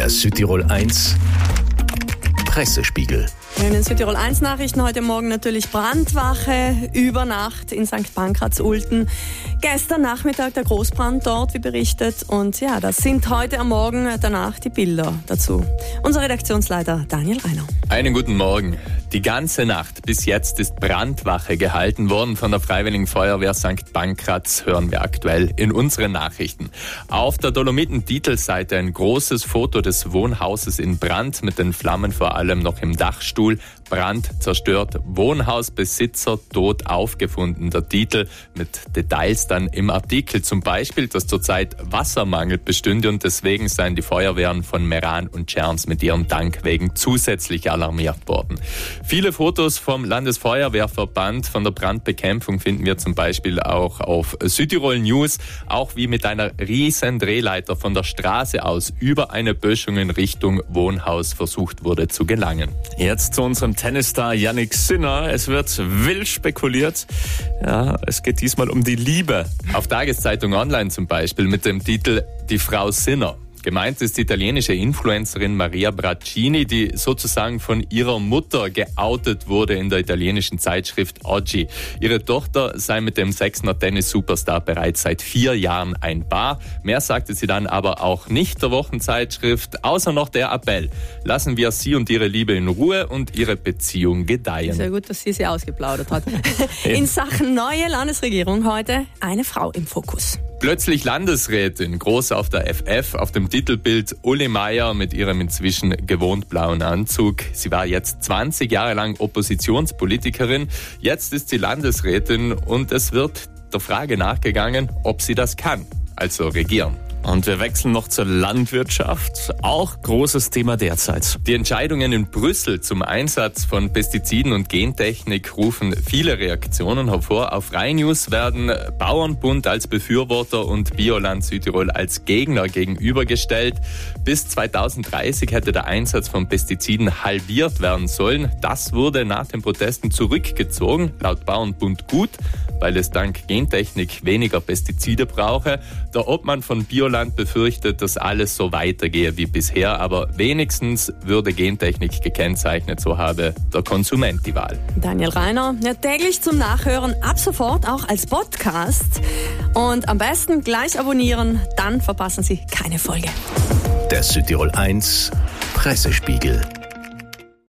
Der Südtirol 1 Pressespiegel. In den Südtirol 1 Nachrichten heute Morgen natürlich Brandwache über Nacht in St. Pankraz-Ulten. Gestern Nachmittag der Großbrand dort, wie berichtet. Und ja, das sind heute am Morgen danach die Bilder dazu. Unser Redaktionsleiter Daniel Reiner. Einen guten Morgen. Die ganze Nacht bis jetzt ist Brandwache gehalten worden von der Freiwilligen Feuerwehr St. Pankratz, hören wir aktuell in unseren Nachrichten. Auf der Dolomiten-Titelseite ein großes Foto des Wohnhauses in Brand mit den Flammen vor allem noch im Dachstuhl. Brand zerstört, Wohnhausbesitzer tot aufgefunden. Der Titel mit Details dann im Artikel. Zum Beispiel, dass zurzeit Wassermangel bestünde und deswegen seien die Feuerwehren von Meran und Tscherns mit ihrem Dank wegen zusätzlich alarmiert worden. Viele Fotos vom Landesfeuerwehrverband von der Brandbekämpfung finden wir zum Beispiel auch auf Südtirol News, auch wie mit einer riesen Drehleiter von der Straße aus über eine Böschung in Richtung Wohnhaus versucht wurde zu gelangen. Jetzt zu unserem Tennisstar Yannick Sinner. Es wird wild spekuliert. Ja, es geht diesmal um die Liebe. Auf Tageszeitung Online zum Beispiel mit dem Titel Die Frau Sinner. Gemeint ist die italienische Influencerin Maria Braccini, die sozusagen von ihrer Mutter geoutet wurde in der italienischen Zeitschrift Oggi. Ihre Tochter sei mit dem Sechsner Tennis-Superstar bereits seit vier Jahren ein Paar. Mehr sagte sie dann aber auch nicht der Wochenzeitschrift, außer noch der Appell. Lassen wir sie und ihre Liebe in Ruhe und ihre Beziehung gedeihen. Sehr gut, dass sie sie ausgeplaudert hat. in Sachen neue Landesregierung heute eine Frau im Fokus. Plötzlich Landesrätin, groß auf der FF, auf dem Titelbild Uli Meier mit ihrem inzwischen gewohnt blauen Anzug. Sie war jetzt 20 Jahre lang Oppositionspolitikerin, jetzt ist sie Landesrätin und es wird der Frage nachgegangen, ob sie das kann, also regieren. Und wir wechseln noch zur Landwirtschaft. Auch großes Thema derzeit. Die Entscheidungen in Brüssel zum Einsatz von Pestiziden und Gentechnik rufen viele Reaktionen hervor. Auf Rhein News werden Bauernbund als Befürworter und Bioland Südtirol als Gegner gegenübergestellt. Bis 2030 hätte der Einsatz von Pestiziden halbiert werden sollen. Das wurde nach den Protesten zurückgezogen, laut Bauernbund gut, weil es dank Gentechnik weniger Pestizide brauche. Der Obmann von Bioland Bioland befürchtet, dass alles so weitergehe wie bisher, aber wenigstens würde Gentechnik gekennzeichnet, so habe der Konsument die Wahl. Daniel Reiner, ja, täglich zum Nachhören, ab sofort auch als Podcast. Und am besten gleich abonnieren, dann verpassen Sie keine Folge. Der Südtirol 1 Pressespiegel.